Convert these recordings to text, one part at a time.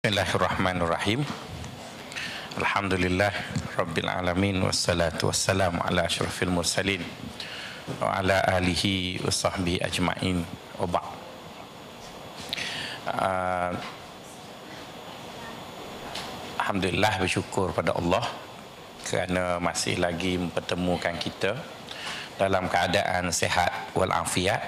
Bismillahirrahmanirrahim. Alhamdulillah rabbil alamin wassalatu wassalamu ala asyrafil mursalin wa ala alihi wa sahbihi ajmain. Wa ba'. Uh, Alhamdulillah bersyukur pada Allah kerana masih lagi mempertemukan kita dalam keadaan sehat walafiat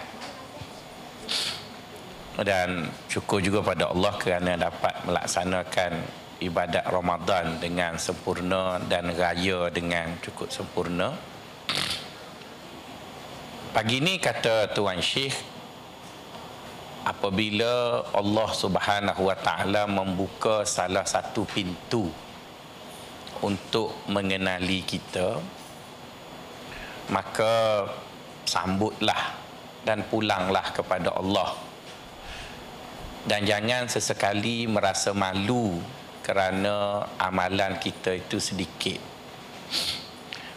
dan syukur juga pada Allah kerana dapat melaksanakan ibadat Ramadan dengan sempurna dan raya dengan cukup sempurna. Pagi ini kata Tuan Syekh apabila Allah Subhanahu Wa Taala membuka salah satu pintu untuk mengenali kita maka sambutlah dan pulanglah kepada Allah dan jangan sesekali merasa malu kerana amalan kita itu sedikit.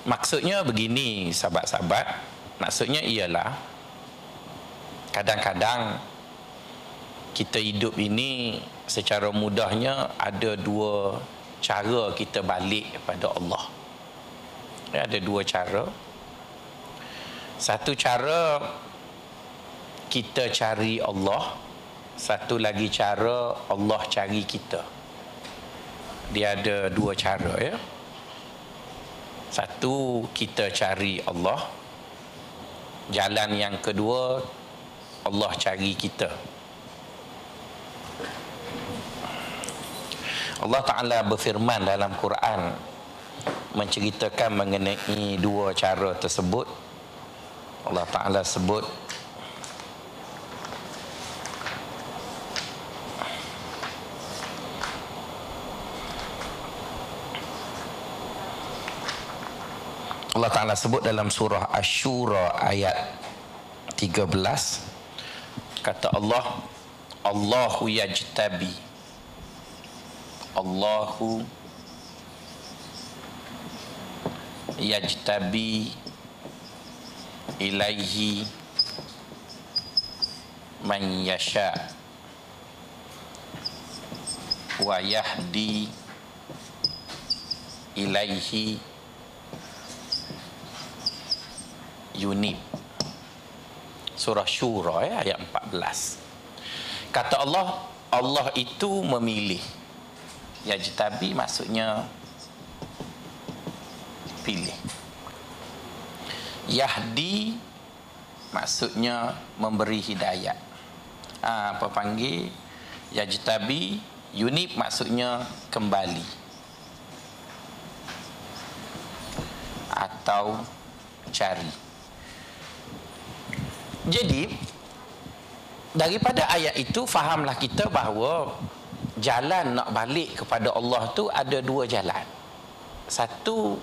Maksudnya begini sahabat-sahabat, maksudnya ialah kadang-kadang kita hidup ini secara mudahnya ada dua cara kita balik kepada Allah. Ada dua cara. Satu cara kita cari Allah satu lagi cara Allah cari kita. Dia ada dua cara ya. Satu kita cari Allah. Jalan yang kedua Allah cari kita. Allah Ta'ala berfirman dalam Quran menceritakan mengenai dua cara tersebut. Allah Ta'ala sebut Allah Ta'ala sebut dalam surah Ashura ayat 13 kata Allah Allahu yajtabi. Allahu yajtabi ilaihi man yasha wa yahdi ilaihi Yunib Surah Shura ya, ayat 14 Kata Allah Allah itu memilih. Yajtabi maksudnya Pilih. Yahdi Maksudnya Memberi hidayat. Ha, Apa panggil? Yajtabi Yunib maksudnya Kembali. Atau Cari jadi daripada ayat itu fahamlah kita bahawa jalan nak balik kepada Allah tu ada dua jalan. Satu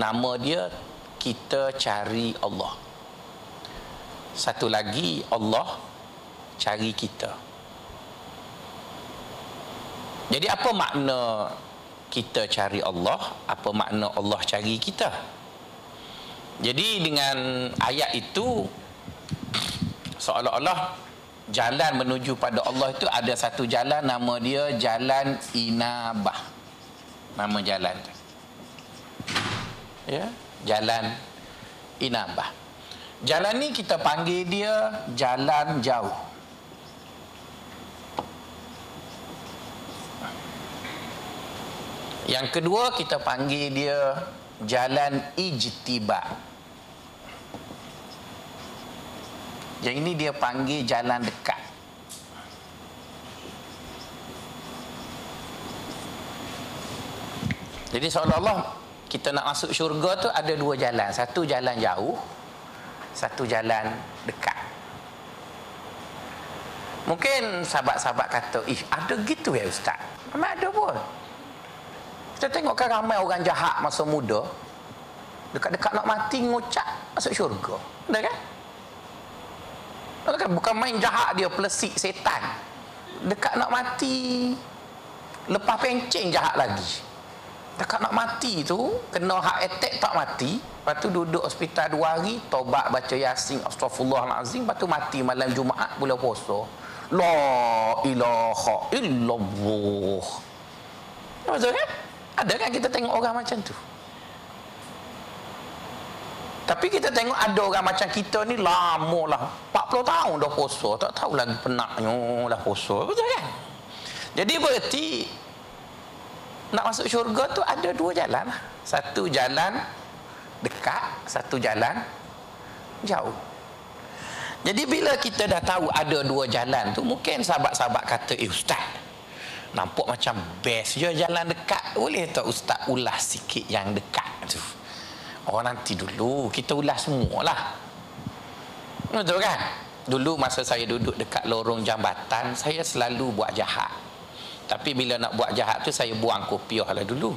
nama dia kita cari Allah. Satu lagi Allah cari kita. Jadi apa makna kita cari Allah? Apa makna Allah cari kita? Jadi dengan ayat itu seolah-olah jalan menuju pada Allah itu ada satu jalan nama dia jalan inabah. Nama jalan tu. Ya jalan inabah. Jalan ni kita panggil dia jalan jauh. Yang kedua kita panggil dia jalan ijtibah Yang ini dia panggil jalan dekat. Jadi seolah-olah kita nak masuk syurga tu ada dua jalan. Satu jalan jauh, satu jalan dekat. Mungkin sahabat-sahabat kata, "Ih, ada gitu ya ustaz?" Memang ada pun. Kita tengok kan ramai orang jahat masa muda dekat-dekat nak mati ngucap masuk syurga. Ada kan? Kan bukan main jahat dia pelesik setan dekat nak mati lepas penceng jahat lagi dekat nak mati tu kena heart attack tak mati lepas tu duduk hospital dua hari tobat baca yasin astagfirullahalazim lepas tu mati malam jumaat bulan puasa La ilaha illallah. Kan? Ada kan kita tengok orang macam tu? Tapi kita tengok ada orang macam kita ni lama lah. 40 tahun dah puasa. Tak tahu lagi penaknya dah puasa. Betul kan? Jadi berarti nak masuk syurga tu ada dua jalan lah. Satu jalan dekat, satu jalan jauh. Jadi bila kita dah tahu ada dua jalan tu, mungkin sahabat-sahabat kata, eh ustaz, nampak macam best je jalan dekat. Boleh tak ustaz ulas sikit yang dekat Oh nanti dulu kita ulas semualah. Betul kan? Dulu masa saya duduk dekat lorong jambatan, saya selalu buat jahat. Tapi bila nak buat jahat tu saya buang kopiah lah dulu.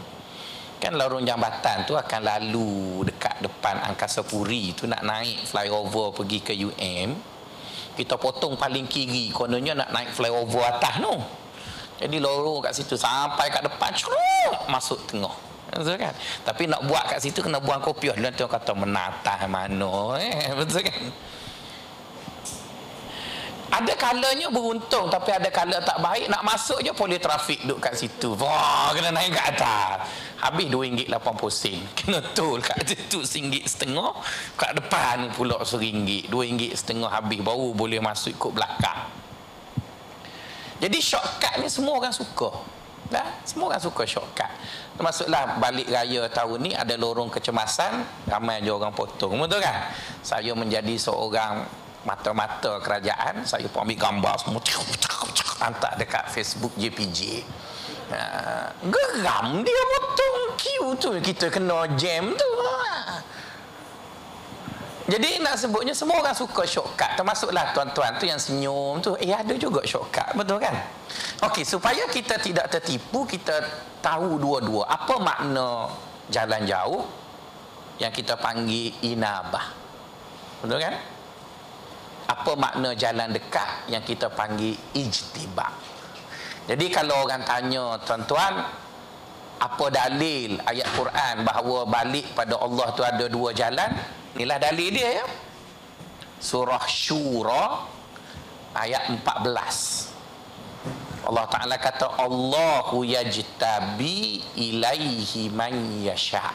Kan lorong jambatan tu akan lalu dekat depan Angkasa Puri tu nak naik flyover pergi ke UM. Kita potong paling kiri, kononnya nak naik flyover atas tu. Jadi lorong kat situ sampai kat depan, curuk, masuk tengah. Betul kan? Tapi nak buat kat situ kena buang kopiah. Nanti orang kata menatah mana. Eh? Betul kan? Ada kalanya beruntung tapi ada kala tak baik nak masuk je polis trafik duduk kat situ. Wah, kena naik kat atas. Habis RM2.80 sen. Kena tol kat situ RM1.5 setengah. Kat depan pula RM1. RM2.5 setengah habis baru boleh masuk ikut belakang. Jadi shortcut ni semua orang suka. Dah, semua orang suka shortcut. Termasuklah balik raya tahun ni ada lorong kecemasan, ramai je orang potong. Betul kan? Saya menjadi seorang mata-mata kerajaan, saya pun ambil gambar semua hantar dekat Facebook JPJ. Ha, geram dia potong queue tu kita kena jam tu. Jadi nak sebutnya semua orang suka shortcut. Termasuklah tuan-tuan tu yang senyum tu. Eh ada juga shortcut. Betul kan? Okey supaya kita tidak tertipu kita tahu dua-dua. Apa makna jalan jauh yang kita panggil inabah? Betul kan? Apa makna jalan dekat yang kita panggil ijtibak jadi kalau orang tanya tuan-tuan apa dalil ayat Quran bahawa balik pada Allah tu ada dua jalan inilah dalil dia ya. Surah syura ayat 14 Allah Ta'ala kata Allahu yajtabi ilaihi man yasha.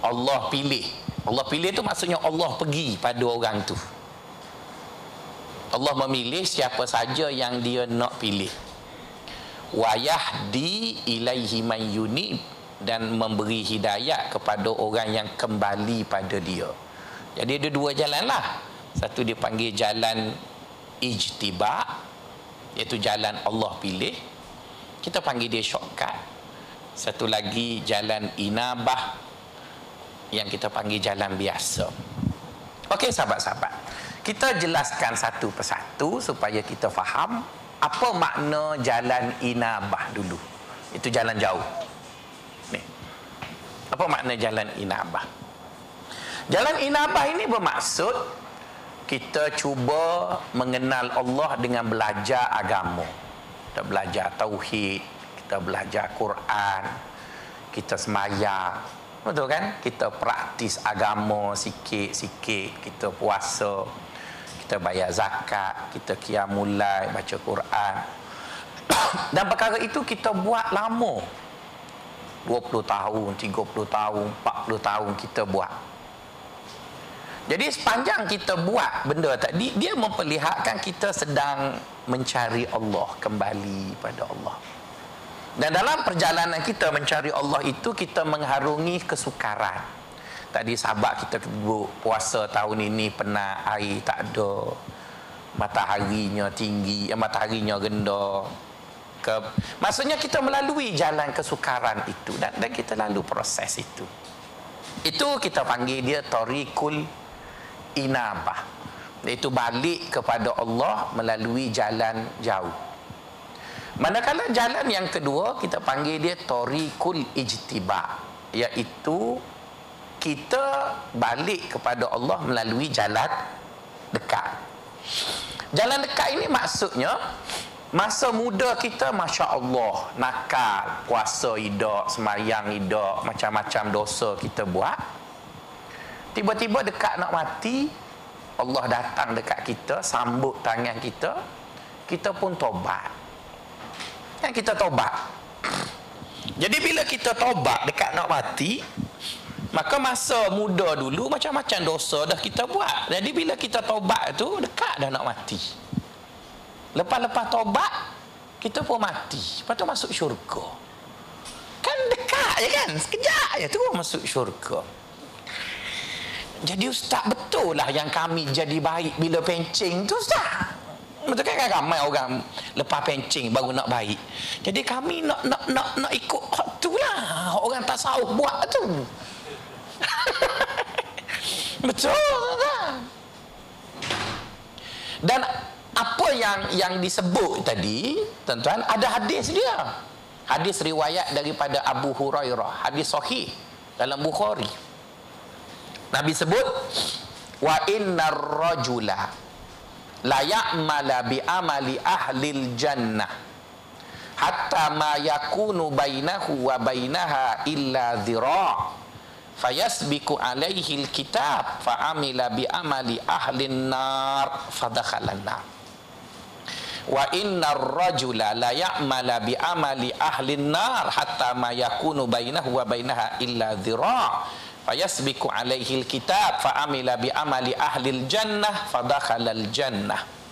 Allah pilih. Allah pilih tu maksudnya Allah pergi pada orang tu. Allah memilih siapa saja yang dia nak pilih. Wayahdi ilaihi man yunib dan memberi hidayat kepada orang yang kembali pada dia. Jadi ada dua jalan lah. Satu dia panggil jalan ijtibak iaitu jalan Allah pilih. Kita panggil dia shortcut. Satu lagi jalan inabah yang kita panggil jalan biasa. Okey sahabat-sahabat. Kita jelaskan satu persatu supaya kita faham apa makna jalan inabah dulu. Itu jalan jauh apa makna jalan inabah jalan inabah ini bermaksud kita cuba mengenal Allah dengan belajar agama. Kita belajar tauhid, kita belajar Quran, kita semayang. Betul kan? Kita praktis agama sikit-sikit, kita puasa, kita bayar zakat, kita qiyamulai, baca Quran. Dan perkara itu kita buat lama. 20 tahun, 30 tahun, 40 tahun kita buat. Jadi sepanjang kita buat benda tadi dia memperlihatkan kita sedang mencari Allah kembali pada Allah. Dan dalam perjalanan kita mencari Allah itu kita mengharungi kesukaran. Tadi sahabat kita duduk puasa tahun ini pernah air tak ada. Mataharinya tinggi, eh, mataharinya rendah. Ke, maksudnya kita melalui jalan kesukaran itu dan, dan kita lalu proses itu. Itu kita panggil dia Tariqul inabah. Iaitu balik kepada Allah melalui jalan jauh. Manakala jalan yang kedua kita panggil dia tariqul ijtiba. Iaitu kita balik kepada Allah melalui jalan dekat. Jalan dekat ini maksudnya masa muda kita Masya Allah nakal puasa idak semayang idak macam-macam dosa kita buat. Tiba-tiba dekat nak mati Allah datang dekat kita Sambut tangan kita kita pun tobat. Kan kita tobat. Jadi bila kita tobat dekat nak mati maka masa muda dulu macam-macam dosa dah kita buat. Jadi bila kita tobat tu dekat dah nak mati lepas-lepas tobat kita pun mati. Lepas tu masuk syurga. Kan dekat je kan? Sekejap je tu masuk syurga. Jadi ustaz betul lah yang kami jadi baik bila pencing tu ustaz. Betul kan, kan ramai orang lepas pencing baru nak baik. Jadi kami nak nak nak nak ikut hak tu lah. Orang tak tasawuf buat tu. Betul kan dan apa yang yang disebut tadi tuan-tuan ada hadis dia. Hadis riwayat daripada Abu Hurairah. Hadis sahih dalam Bukhari. Nabi sebut wa innar rajula la ya'mala bi amali ahli jannah hatta ma yakunu bainahu wa bainaha illa dhira' fayasbiku alaihi alkitab fa amila bi amali ahli nar fadakhala nar wa inna rajula la ya'mala bi amali ahli nar hatta ma yakunu bainahu wa bainaha illa dhira. Fayasbiku alaihi alkitab fa amila bi amali ahli jannah fadakhala jannah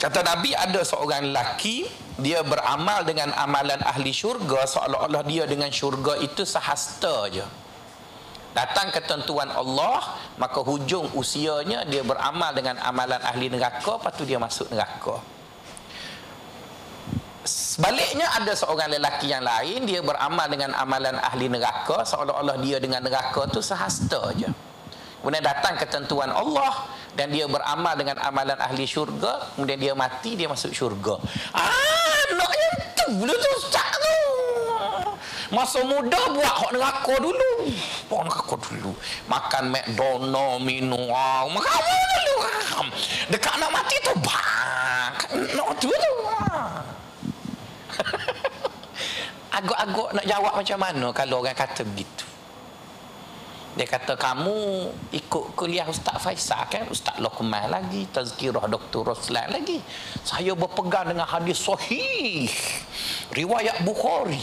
kata nabi ada seorang lelaki dia beramal dengan amalan ahli syurga seolah-olah dia dengan syurga itu sehasta je datang ketentuan Allah maka hujung usianya dia beramal dengan amalan ahli neraka lepas tu dia masuk neraka. Sebaliknya ada seorang lelaki yang lain dia beramal dengan amalan ahli neraka seolah-olah dia dengan neraka tu sehasta je. Kemudian datang ketentuan Allah dan dia beramal dengan amalan ahli syurga kemudian dia mati dia masuk syurga. Ah naknya tu tu tak tu Masa muda buat hak neraka dulu. Buat neraka dulu. Makan McDonald, minum. Ah, makan dulu. Dekat nak mati tu. Bang. Nak tu tu. Agak-agak nak jawab macam mana kalau orang kata begitu. Dia kata kamu ikut kuliah Ustaz Faisal kan Ustaz Luqman lagi Tazkirah Dr. Roslan lagi Saya berpegang dengan hadis sahih Riwayat Bukhari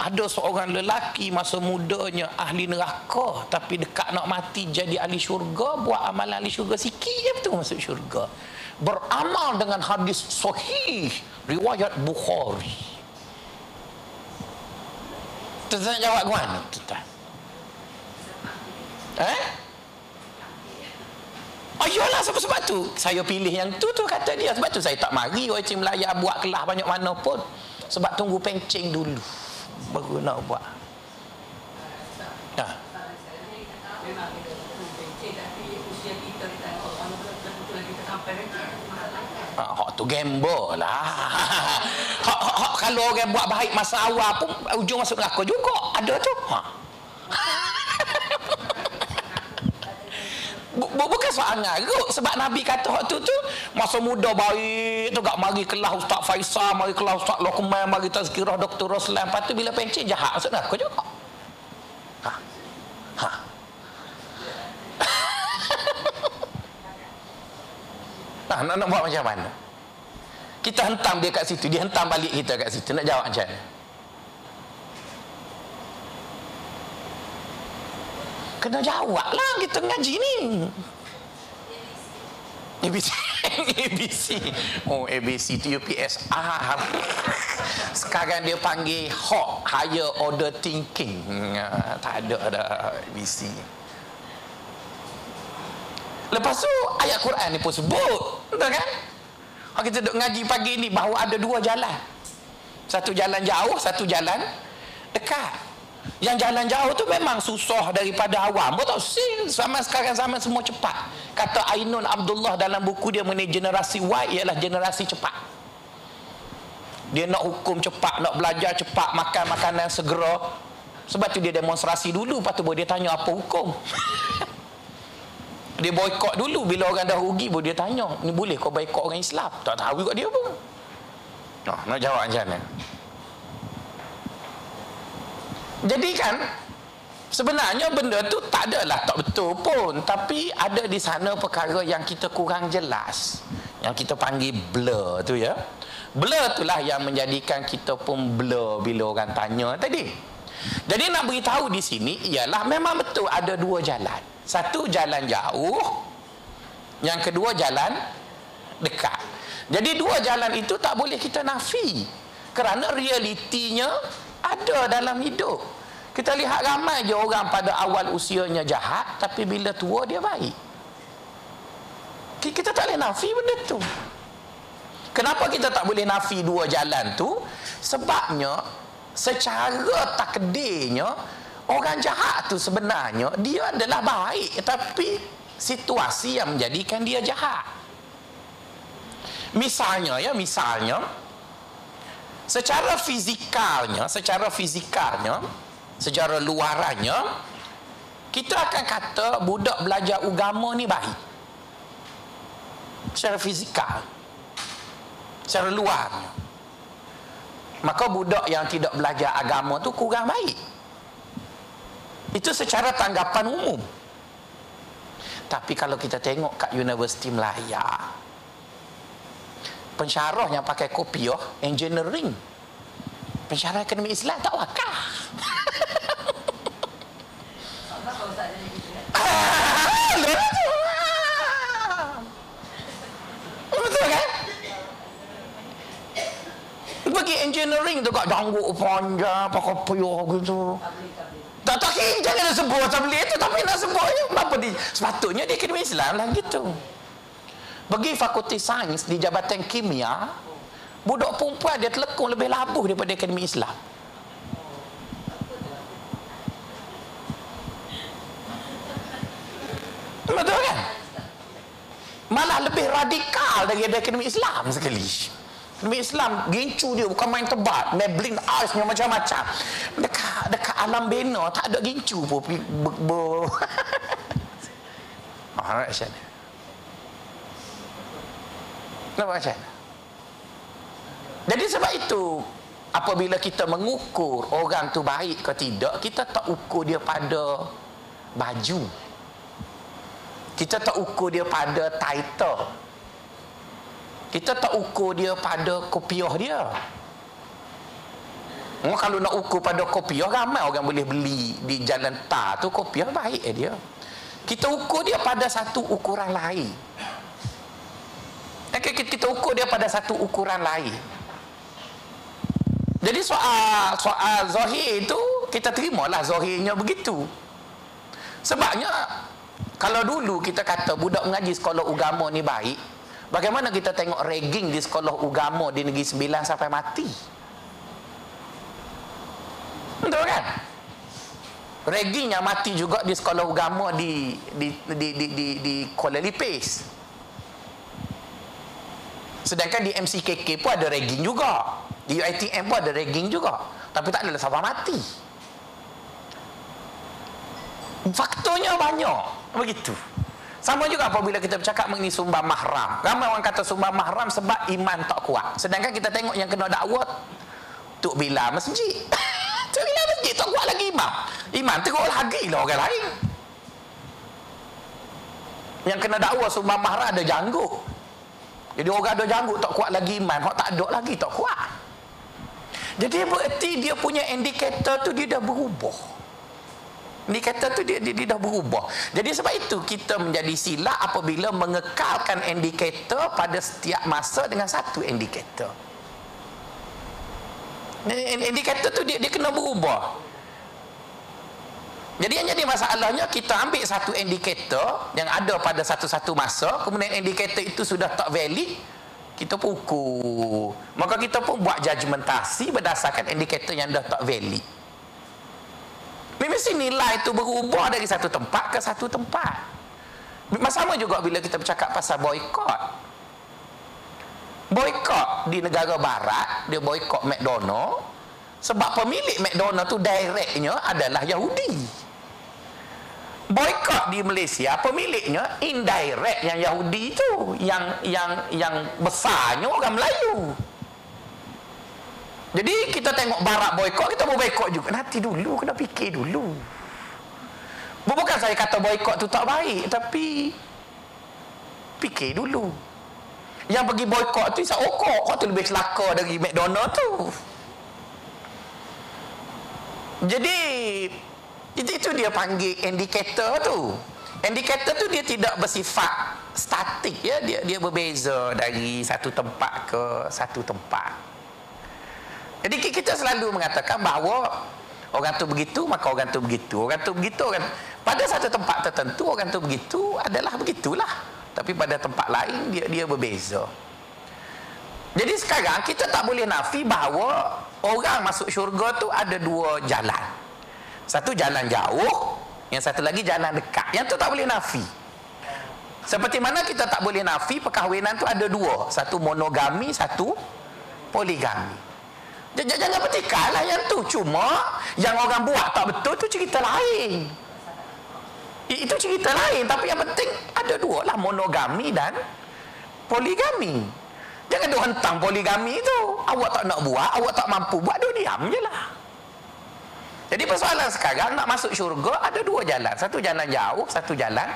ada seorang lelaki masa mudanya ahli neraka tapi dekat nak mati jadi ahli syurga buat amalan ahli syurga sikit je betul masuk syurga. Beramal dengan hadis sahih riwayat Bukhari. Tuan jawab ke mana tuan eh? Ayolah sebab-sebab tu. Saya pilih yang tu tu kata dia. Sebab tu saya tak mari Wajib Melaya buat kelas banyak mana pun. Sebab tunggu pencing dulu baru nak buat ha. Ha, hak tu gamble lah hak, hak, hak, kalau orang buat baik masa awal pun ujung masuk neraka juga ada tu ha. bukan soal ngaruk sebab Nabi kata waktu tu masa muda baik tu gak mari kelas Ustaz Faisal mari kelas Ustaz Luqman mari tazkirah Dr. Roslan. Lepas tu bila pencet jahat maksud aku juga ha. Ha. Nah, nak, nak buat macam mana? Kita hentam dia kat situ. Dia hentam balik kita kat situ. Nak jawab macam mana? Kena jawab lah kita ngaji ni ABC ABC oh ABC tu UPS ah sekarang dia panggil hot higher order thinking. Ah, tak ada ada ABC lepas tu ayat Quran ni pun sebut betul kan? Kita duduk ngaji pagi ni bahawa ada dua jalan. Satu jalan jauh satu jalan dekat yang jalan jauh tu memang susah daripada awam betul sih sama sekarang sama semua cepat. Kata Ainun Abdullah dalam buku dia mengenai generasi Y ialah generasi cepat. Dia nak hukum cepat nak belajar cepat makan makanan segera. Sebab tu dia demonstrasi dulu lepas tu dia tanya apa hukum. Dia boykot dulu. Bila orang dah rugi baru dia tanya ni boleh kau boykot orang Islam? Tak tahu juga dia pun. Nah, nak jawab macam mana jadi kan sebenarnya benda tu tak adalah tak betul pun. Tapi ada di sana perkara yang kita kurang jelas. Yang kita panggil blur tu ya. Blur itulah yang menjadikan kita pun blur bila orang tanya tadi. Jadi nak beritahu di sini ialah memang betul ada dua jalan. Satu jalan jauh yang kedua jalan dekat. Jadi dua jalan itu tak boleh kita nafi. Kerana realitinya ada dalam hidup. Kita lihat ramai je orang pada awal usianya jahat tapi bila tua dia baik. Kita tak boleh nafi benda tu. Kenapa kita tak boleh nafi dua jalan tu? Sebabnya secara takdirnya orang jahat tu sebenarnya dia adalah baik tapi situasi yang menjadikan dia jahat. Misalnya ya misalnya secara fizikalnya secara fizikalnya secara luarannya kita akan kata budak belajar agama ni baik. Secara fizikal secara luar maka budak yang tidak belajar agama tu kurang baik. Itu secara tanggapan umum. Tapi kalau kita tengok kat Universiti Melaya pensyarah yang pakai kopiah engineering. Pensyarah akademi Islam tak wakah pergi engineering tu kat janggut panjang pakai puyuh gitu. Tak tak jangan nak sebut tu tapi nak sebut. Ya apa di sepatutnya dia kena Islam lah gitu pergi fakulti sains di jabatan kimia budak perempuan dia telekung lebih labuh daripada akademi Islam. Betul kan? Malah lebih radikal daripada akademi Islam sekali. Demi Islam gincu dia bukan main tebat. Maybelline Ice macam-macam. Dekat dekat alam bena tak ada gincu pun ber, ber. oh, nak macam jadi sebab itu apabila kita mengukur orang tu baik ke tidak kita tak ukur dia pada baju. Kita tak ukur dia pada title. Kita tak ukur dia pada kopiah dia. Kalau nak ukur pada kopiah ramai orang boleh beli di jalan tar tu kopiah baik eh dia. Kita ukur dia pada satu ukuran lain okay, kita ukur dia pada satu ukuran lain jadi soal soal zahir itu kita terimalah zahirnya begitu sebabnya kalau dulu kita kata budak mengaji sekolah agama ni baik Bagaimana kita tengok ragging di sekolah agama di Negeri Sembilan sampai mati? Betul kan? Ragging yang mati juga di sekolah agama di di di di di, di Kuala Lipis. Sedangkan di MCKK pun ada ragging juga. Di UiTM pun ada ragging juga. Tapi tak ada sampai mati. Faktornya banyak. Begitu. Sama juga apabila kita bercakap mengenai sumbang mahram. Ramai orang kata sumbang mahram sebab iman tak kuat. Sedangkan kita tengok yang kena dakwah Tok Bila masjid. Tok Bila masjid tak kuat lagi imam. Iman teruk lagi lah orang lain. Yang kena dakwah sumbang mahram ada janggut. Jadi orang ada janggut tak kuat lagi iman. Orang tak ada lagi tak kuat. Jadi berarti dia punya indikator tu dia dah berubah. Indikator tu dia, dia, dia dah berubah. Jadi sebab itu kita menjadi silap apabila mengekalkan indikator pada setiap masa dengan satu indikator. Indikator tu dia, dia kena berubah. Jadi yang jadi masalahnya kita ambil satu indikator yang ada pada satu-satu masa, kemudian indikator itu sudah tak valid, kita pukul. Maka kita pun buat judgementasi berdasarkan indikator yang dah tak valid. Mesti nilai itu berubah dari satu tempat ke satu tempat. Sama juga bila kita bercakap pasal boykot. Boykot di negara barat, dia boykot McDonald sebab pemilik McDonald tu directnya adalah Yahudi. Boykot di Malaysia, pemiliknya indirect yang Yahudi tu, yang yang yang besarnya orang Melayu. Jadi kita tengok barat boykot, kita mau boykot juga. Nanti dulu, kena fikir dulu. Bukan saya kata boykot tu tak baik, tapi fikir dulu. yang pergi boykot tu isap okok kau tu lebih celaka dari McDonald tu jadi itu, itu dia panggil indikator tu. Indikator tu dia tidak bersifat statik ya. Dia dia berbeza dari satu tempat ke satu tempat. Jadi kita selalu mengatakan bahawa orang tu begitu maka orang tu begitu. Orang tu begitu orang pada satu tempat tertentu orang tu begitu adalah begitulah. Tapi pada tempat lain dia dia berbeza. Jadi sekarang kita tak boleh nafi bahawa orang masuk syurga tu ada dua jalan satu jalan jauh yang satu lagi jalan dekat. Yang tu tak boleh nafi. Seperti mana kita tak boleh nafi perkahwinan tu ada dua. Satu monogami satu poligami. Jangan petikan lah yang tu. Cuma Yang orang buat tak betul tu cerita lain. Itu cerita lain. Tapi yang penting Ada dua lah Monogami dan Poligami. Jangan tu hentang poligami tu. Awak tak nak buat Awak tak mampu buat Dia diam je lah Jadi persoalan sekarang Nak masuk syurga Ada dua jalan Satu jalan jauh Satu jalan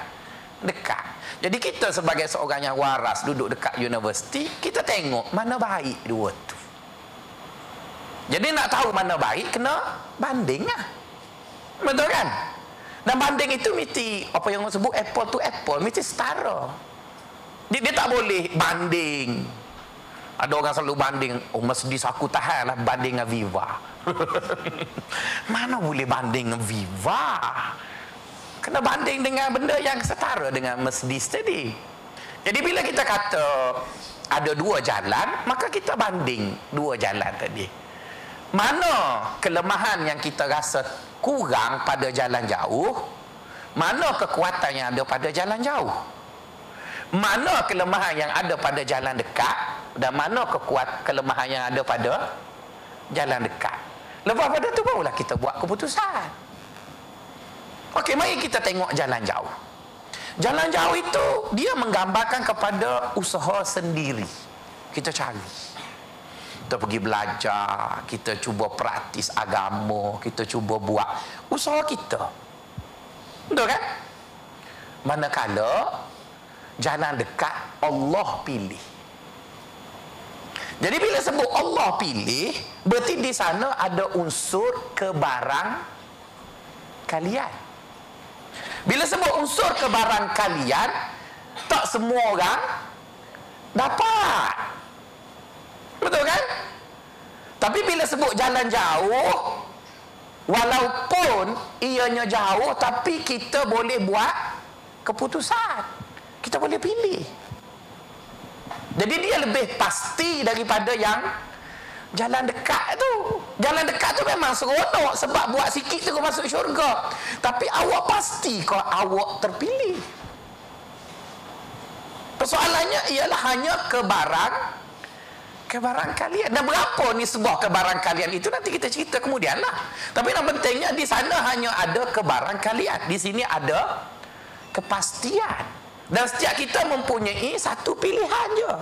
Dekat Jadi kita sebagai seorang yang waras Duduk dekat universiti Kita tengok Mana baik dua tu jadi nak tahu mana baik kena banding lah. Betul kan? Dan banding itu mesti apa yang sebut apple to apple, mesti setara. Dia, dia tak boleh banding. Ada orang selalu banding, oh mesti aku tahan lah banding dengan Viva. Mana boleh banding dengan Viva? Kena banding dengan benda yang setara dengan Mercedes tadi. Jadi bila kita kata ada dua jalan, maka kita banding dua jalan tadi mana kelemahan yang kita rasa kurang pada jalan jauh mana kekuatan yang ada pada jalan jauh mana kelemahan yang ada pada jalan dekat dan mana kekuat kelemahan yang ada pada jalan dekat. Lepas pada tu barulah kita buat keputusan. Okey, mari kita tengok jalan jauh. Jalan jauh itu dia menggambarkan kepada usaha sendiri. Kita cari. Kita pergi belajar kita cuba praktis agama kita cuba buat usaha kita. Betul kan? Manakala jalan dekat Allah pilih jadi bila sebut Allah pilih berarti di sana ada unsur kebarang kalian bila sebut unsur kebarang kalian tak semua orang dapat Betul kan? Tapi bila sebut jalan jauh, walaupun ianya jauh, tapi kita boleh buat keputusan. Kita boleh pilih. Jadi dia lebih pasti daripada yang jalan dekat tu. Jalan dekat tu memang seronok sebab buat sikit tu masuk syurga. Tapi awak pasti kau awak terpilih. Persoalannya ialah hanya kebarang kebarangkalian dan berapa ni sebuah kebarangkalian itu nanti kita cerita kemudian lah tapi yang pentingnya di sana hanya ada kebarangkalian di sini ada kepastian dan setiap kita mempunyai satu pilihan je.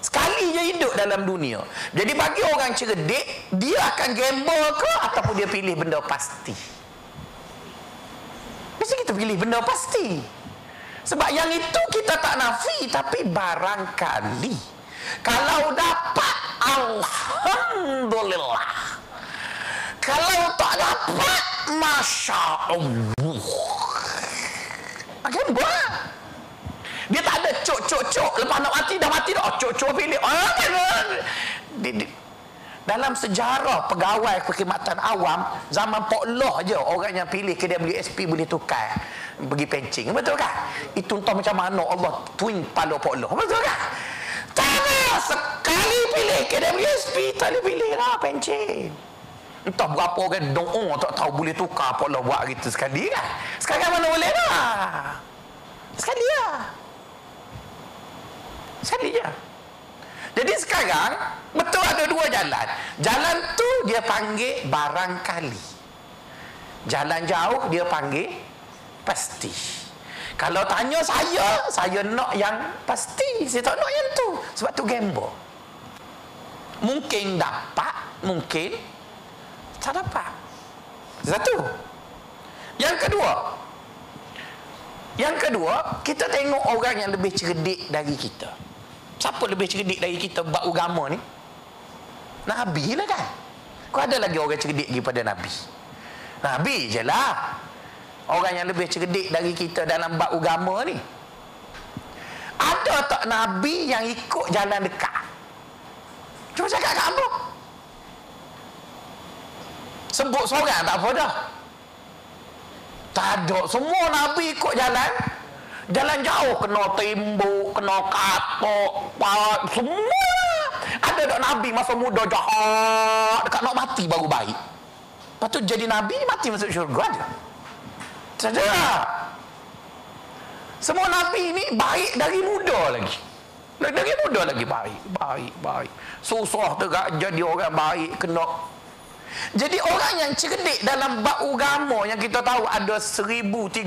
Sekali je hidup dalam dunia. Jadi bagi orang cerdik dia akan gamble ke ataupun dia pilih benda pasti? Mesti kita pilih benda pasti. Sebab yang itu kita tak nafi tapi barangkali kalau dapat Alhamdulillah. Kalau tak dapat Masya Akan buat? Dia tak ada cok cok cok Lepas nak mati dah mati dah. Oh, Cok cok pilih. Oh, di, di, dalam sejarah pegawai perkhidmatan awam zaman Pok Loh je orang yang pilih KWSP boleh tukar. Pergi pencing betul kan? Itu entah macam mana Allah twin pala Pok Loh betul kan? Sekali pilih KWSP tak boleh pilih lah pencen entah berapa orang doa tak tahu boleh tukar apa lah buat gitu. Sekali kan sekarang mana boleh lah. Sekali lah. Sekali je. Jadi sekarang betul ada dua jalan. Jalan tu dia panggil barangkali jalan jauh dia panggil pasti. Kalau tanya saya, saya nak yang pasti. Saya tak nak yang tu. Sebab tu gamble. Mungkin dapat, mungkin tak dapat. Satu. Yang kedua. Yang kedua, kita tengok orang yang lebih cerdik dari kita. Siapa lebih cerdik dari kita bab agama ni? Nabi lah kan? Kau ada lagi orang cerdik daripada Nabi? Nabi je lah. Orang yang lebih cerdik dari kita dalam bab agama ni. Ada tak Nabi yang ikut jalan dekat? Cuba cakap kat apa? Sebut seorang tak apa dah. Tak ada. Semua Nabi ikut jalan Jalan jauh kena timbuk, kena katok, pat, semua. Ada tak Nabi masa muda jahat, dekat nak mati baru baik. Lepas tu jadi Nabi, mati masuk syurga aja. Tak Semua Nabi ni baik dari muda lagi. Dari muda lagi baik, baik, baik. Susah tegak jadi orang baik, kena jadi orang yang cerdik dalam bab agama yang kita tahu ada 1300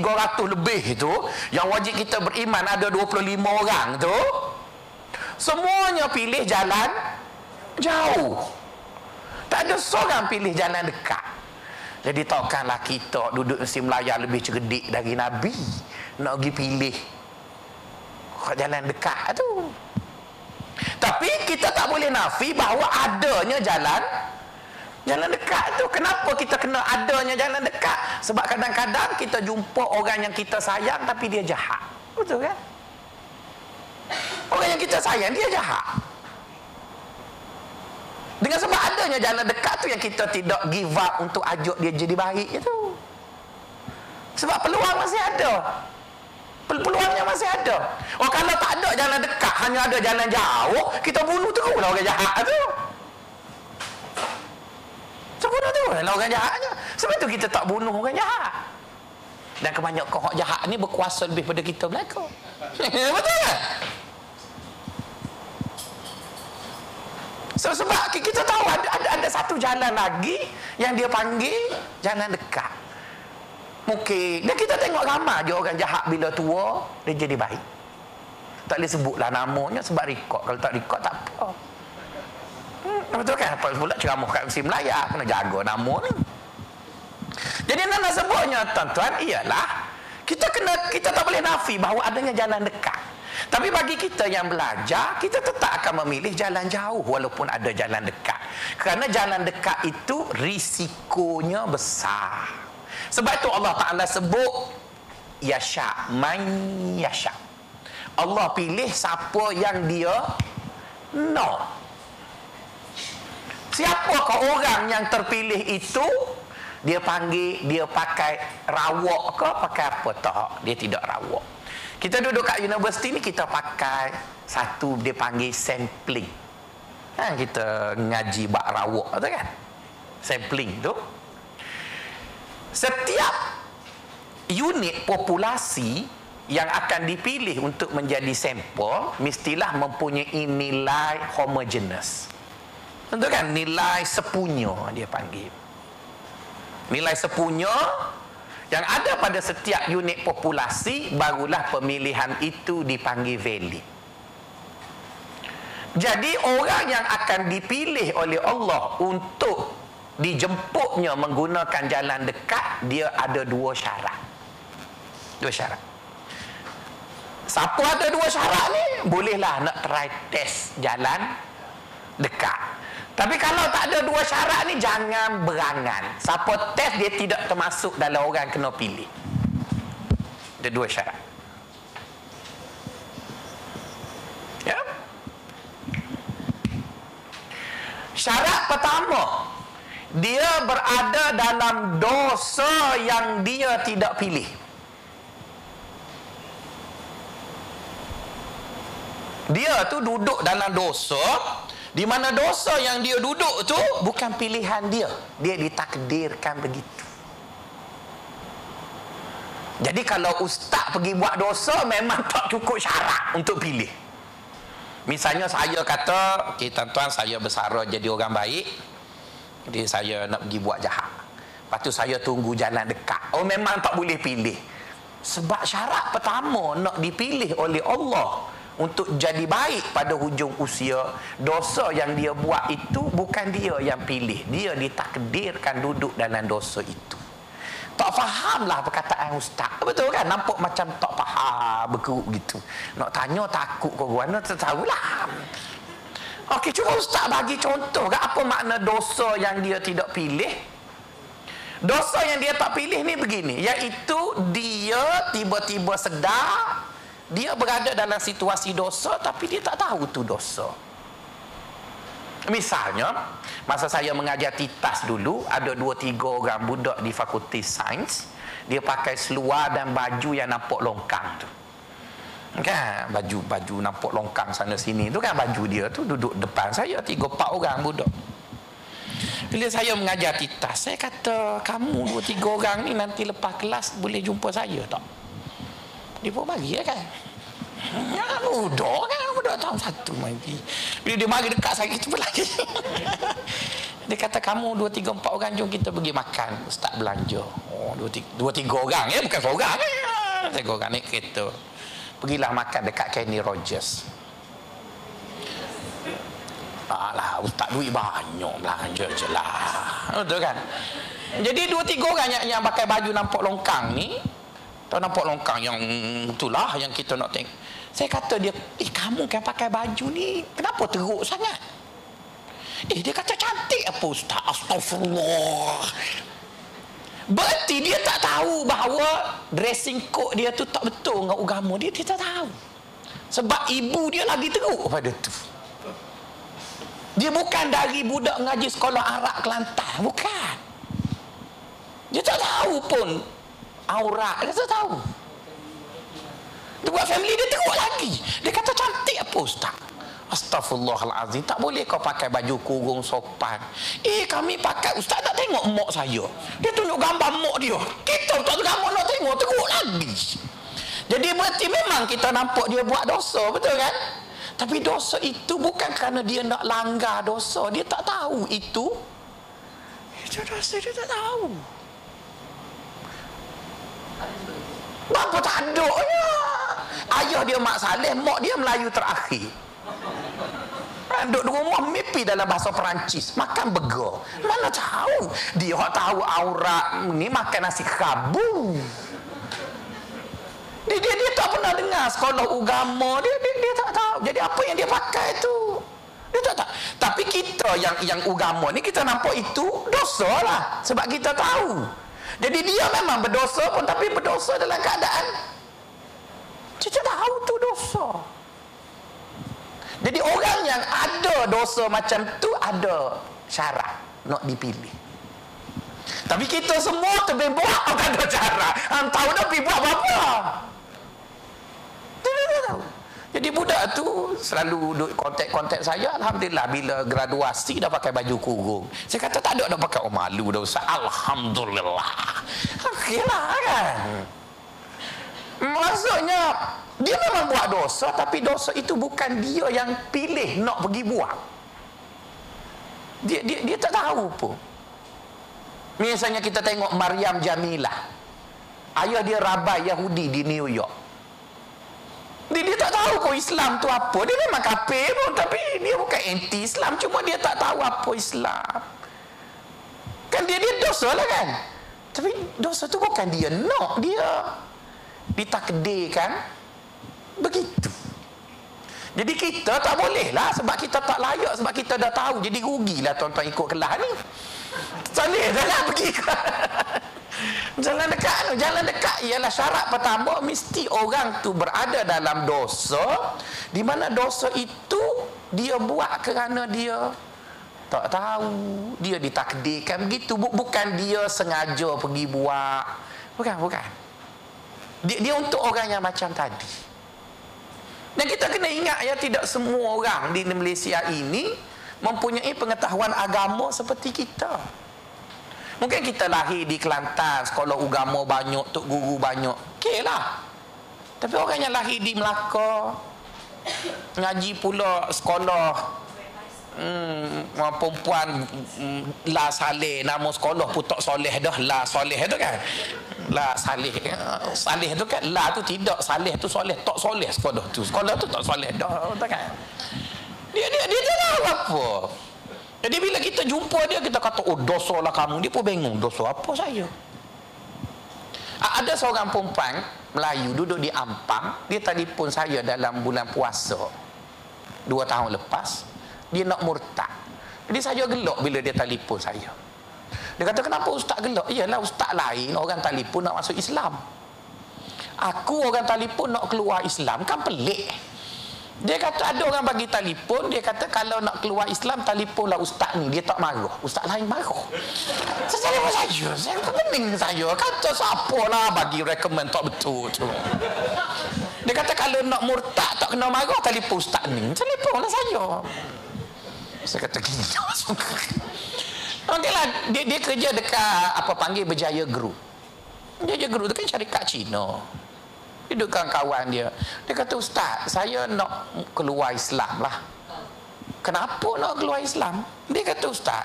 lebih itu, yang wajib kita beriman ada 25 orang tu, semuanya pilih jalan jauh. Tak ada seorang pilih jalan dekat. Jadi takkanlah kita duduk di Melaya lebih cerdik dari Nabi nak pergi pilih jalan dekat tu. Tapi kita tak boleh nafi bahawa adanya jalan Jalan dekat tu kenapa kita kena adanya jalan dekat? Sebab kadang-kadang kita jumpa orang yang kita sayang tapi dia jahat. Betul kan? Orang yang kita sayang dia jahat. Dengan sebab adanya jalan dekat tu yang kita tidak give up untuk ajuk dia jadi baik itu. Sebab peluang masih ada. Peluangnya masih ada. Oh kalau tak ada jalan dekat, hanya ada jalan jauh, kita bunuh teruslah orang jahat tu. Sebunuh tu lah orang jahatnya. Sebab itu kita tak bunuh orang jahat. Dan kebanyakan orang jahat ni berkuasa lebih pada kita belaka. Betul kan? So, sebab kita tahu ada, ada, ada satu jalan lagi yang dia panggil jalan dekat. Mungkin. Dan kita tengok ramai je orang jahat bila tua, dia jadi baik. Tak boleh sebutlah namanya sebab rekod. Kalau tak rekod tak apa. Betul kan? Apa pula ceramah kat Mesti Melaya kena jaga nama ni. Jadi nak sebutnya tuan-tuan ialah kita kena kita tak boleh nafi bahawa adanya jalan dekat. Tapi bagi kita yang belajar, kita tetap akan memilih jalan jauh walaupun ada jalan dekat. Kerana jalan dekat itu risikonya besar. Sebab itu Allah Taala sebut yasha man yasha. Allah pilih siapa yang dia no. Siapakah orang yang terpilih itu? Dia panggil, dia pakai rawak ke pakai apa tak? Dia tidak rawak. Kita duduk kat universiti ni kita pakai satu dia panggil sampling. Ha, kita ngaji bak rawak tu kan? Sampling tu. Setiap unit populasi yang akan dipilih untuk menjadi sampel mestilah mempunyai nilai homogeneous. Tentu kan nilai sepunya dia panggil. Nilai sepunya yang ada pada setiap unit populasi barulah pemilihan itu dipanggil valid. Jadi orang yang akan dipilih oleh Allah untuk dijemputnya menggunakan jalan dekat dia ada dua syarat. Dua syarat. Siapa ada dua syarat ni? Bolehlah nak try test jalan dekat. Tapi kalau tak ada dua syarat ni jangan berangan. Siapa test dia tidak termasuk dalam orang kena pilih. Ada dua syarat. Ya. Syarat pertama dia berada dalam dosa yang dia tidak pilih. Dia tu duduk dalam dosa di mana dosa yang dia duduk tu bukan pilihan dia. Dia ditakdirkan begitu. Jadi kalau ustaz pergi buat dosa memang tak cukup syarat untuk pilih. Misalnya saya kata, okay, tuan-tuan saya bersara jadi orang baik. Jadi saya nak pergi buat jahat. Lepas tu saya tunggu jalan dekat. Oh memang tak boleh pilih. Sebab syarat pertama nak dipilih oleh Allah untuk jadi baik pada hujung usia dosa yang dia buat itu bukan dia yang pilih. Dia ditakdirkan duduk dalam dosa itu. Tak fahamlah perkataan ustaz. Betul kan? Nampak macam tak faham berkerut begitu nak tanya takut kau gua tak tahulah. Okey, cuba ustaz bagi contoh kan apa makna dosa yang dia tidak pilih? Dosa yang dia tak pilih ni begini. Iaitu dia tiba-tiba sedar dia berada dalam situasi dosa tapi dia tak tahu tu dosa. Misalnya masa saya mengajar titas dulu ada dua tiga orang budak di fakulti sains dia pakai seluar dan baju yang nampak longkang tu. Kan? Baju baju nampak longkang sana sini tu kan baju dia tu duduk depan saya tiga empat orang budak. Bila saya mengajar titas saya kata kamu dua tiga orang ni nanti lepas kelas boleh jumpa saya tak dia pun bagi ya kan. Kan budak kan budak tahun satu main bila dia mari dekat saya itu lagi dia kata kamu dua tiga empat orang jom kita pergi makan. Start belanja. Oh dua tiga, dua tiga orang. Ya bukan seorang tiga orang naik kereta. Pergilah makan dekat Kenny Rogers. Alah, ustaz duit banyak belanja je lah. Betul kan? Jadi dua tiga orang yang, yang pakai baju nampak longkang ni, tahu nampak longkang yang itulah yang kita nak tengok. Saya kata dia, eh kamu kan pakai baju ni, kenapa teruk sangat? Eh dia kata cantik apa ustaz? Astagfirullah. Berarti dia tak tahu bahawa dressing code dia tu tak betul dengan agama dia. Dia tak tahu. Sebab ibu dia lagi teruk pada tu. Dia bukan dari budak ngaji sekolah Arab Kelantan. Bukan. Dia tak tahu pun aurat. Dia tak tahu. Dia buat family dia teruk lagi. Dia kata cantik apa ustaz? Astaghfirullahalazim. Tak boleh kau pakai baju kurung sopan. Eh kami pakai ustaz nak tengok mak saya. Dia tunjuk gambar mak dia. Kita tak gambar nak tengok teruk lagi. Jadi berarti memang kita nampak dia buat dosa, betul kan? Tapi dosa itu bukan kerana dia nak langgar dosa. Dia tak tahu itu. Itu dosa dia tak tahu. Bapa tak ada Ayah dia mak saleh, mak dia Melayu terakhir. Duduk di rumah mimpi dalam bahasa Perancis. Makan burger. Mana tahu. Dia tahu aurat ni makan nasi kabu. Dia, dia, dia tak pernah dengar sekolah agama. Dia, dia, dia tak tahu. Jadi apa yang dia pakai tu? Dia tak tahu. Tapi kita yang yang agama ni kita nampak itu dosa lah. Sebab kita tahu. Jadi dia memang berdosa pun tapi berdosa dalam keadaan tak tahu tu dosa. Jadi orang yang ada dosa macam tu ada syarat nak dipilih. Tapi kita semua terbebak tak ada cara. Hang tahu dah pergi buat apa? Jadi budak tu selalu duduk kontak-kontak saya. Alhamdulillah bila graduasi dah pakai baju kurung. Saya kata tak ada dah pakai oh malu dah usah. Alhamdulillah. Okeylah kan. Maksudnya dia memang buat dosa tapi dosa itu bukan dia yang pilih nak pergi buat. Dia dia dia tak tahu pun. Misalnya kita tengok Maryam Jamilah. Ayah dia rabai Yahudi di New York. Dia, dia tak tahu pun Islam tu apa. Dia memang kafir pun tapi dia bukan anti Islam cuma dia tak tahu apa Islam. Kan dia dia dosa lah kan. Tapi dosa tu bukan dia nak dia ditakdirkan begitu jadi kita tak boleh lah sebab kita tak layak sebab kita dah tahu jadi rugilah tuan-tuan ikut kelas ni salih dah lah pergi jalan dekat jalan dekat. Ialah syarat pertama mesti orang tu berada dalam dosa. Di mana dosa itu dia buat kerana dia tak tahu. Dia ditakdirkan begitu. Bukan dia sengaja pergi buat. Bukan bukan. Dia, dia untuk orang yang macam tadi. Dan kita kena ingat ya tidak semua orang di Malaysia ini mempunyai pengetahuan agama seperti kita. Mungkin kita lahir di Kelantan, sekolah agama banyak, tok guru banyak. Okeylah. Tapi orang yang lahir di Melaka, ngaji pula sekolah hmm, perempuan hmm, La Saleh nama sekolah pun tak soleh dah. La Soleh tu kan? La Saleh Saleh tu kan? La tu tidak Saleh tu soleh tak soleh sekolah tu. Sekolah tu tak soleh dah tak kan dia dia dia tak tahu apa? Jadi bila kita jumpa dia kita kata oh dosa lah kamu. Dia pun bingung dosa apa saya? Ada seorang perempuan Melayu duduk di Ampang. Dia telefon saya dalam bulan puasa dua tahun lepas dia nak murtad. Jadi saya gelak bila dia telefon saya. Dia kata kenapa ustaz gelak iyalah ustaz lain. Orang telefon nak masuk Islam. Aku orang telefon nak keluar Islam kan pelik dia kata ada orang bagi telefon, dia kata kalau nak keluar Islam telefonlah ustaz ni, dia tak marah. Ustaz lain marah. Saya telefon saja, saya pening saya. Kata siapa lah bagi recommend tak betul tu. Dia kata kalau nak murtad tak kena marah telefon ustaz ni. Telefonlah saya. Saya kata gini. Okeylah, dia dia kerja dekat apa panggil Berjaya Group. Berjaya Group tu kan syarikat Cina. Dia duduk kawan dia. Dia kata, Ustaz, saya nak keluar Islam lah. Kenapa nak keluar Islam? Dia kata, Ustaz,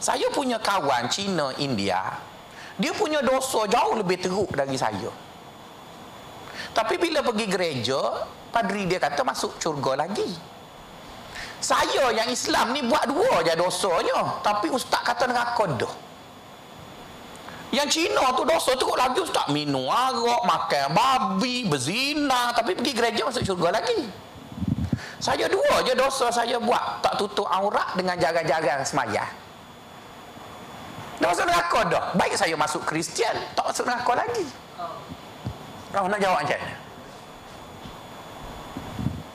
saya punya kawan Cina, India, dia punya dosa jauh lebih teruk dari saya. Tapi bila pergi gereja, padri dia kata masuk syurga lagi. Saya yang Islam ni buat dua je dosanya. Tapi ustaz kata neraka dah. Yang Cina tu dosa teruk lagi ustaz minum arak, makan babi, berzina tapi pergi gereja masuk syurga lagi. Saya dua je dosa saya buat, tak tutup aurat dengan jarang-jarang semaya. Dosa neraka dah. Baik saya masuk Kristian, tak masuk neraka lagi. Oh, nak jawab macam mana?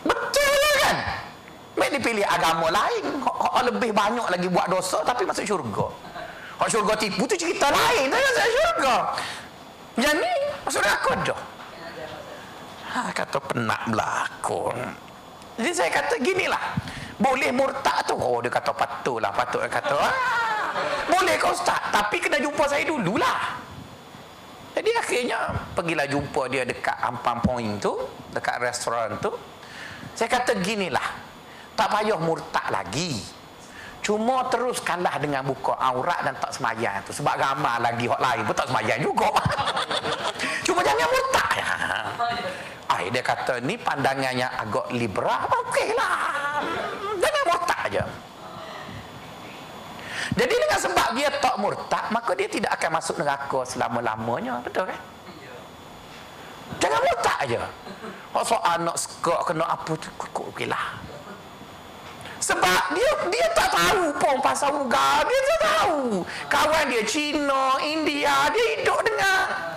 Betul kan? Baik dipilih agama lain. Lebih banyak lagi buat dosa tapi masuk syurga. Hak syurga tipu tu cerita lain. Tak saya syurga. Yang ni masuk aku dah. Ha, kata penat berlakon. Jadi saya kata ginilah. Boleh murtad tu. Oh dia kata patutlah. Patut dia kata. Ah, boleh kau ustaz. Tapi kena jumpa saya dululah. Jadi akhirnya pergilah jumpa dia dekat Ampang Point tu. Dekat restoran tu. Saya kata ginilah. Tak payah murtad lagi. Cuma terus kalah dengan buka aurat dan tak semayang tu. Sebab ramai lagi orang lain pun tak semayang juga. Cuma jangan murtad. Ya. Ay, dia kata ni pandangan yang agak liberal. Okeylah. Jangan murtad aja. Jadi dengan sebab dia tak murtad, maka dia tidak akan masuk neraka selama-lamanya. Betul kan? Jangan murtad aja. Maksud anak sekak kena apa tu, okeylah. Sebab dia dia tak tahu pun pasal uga. Dia tak tahu. Kawan dia Cina, India, dia hidup dengan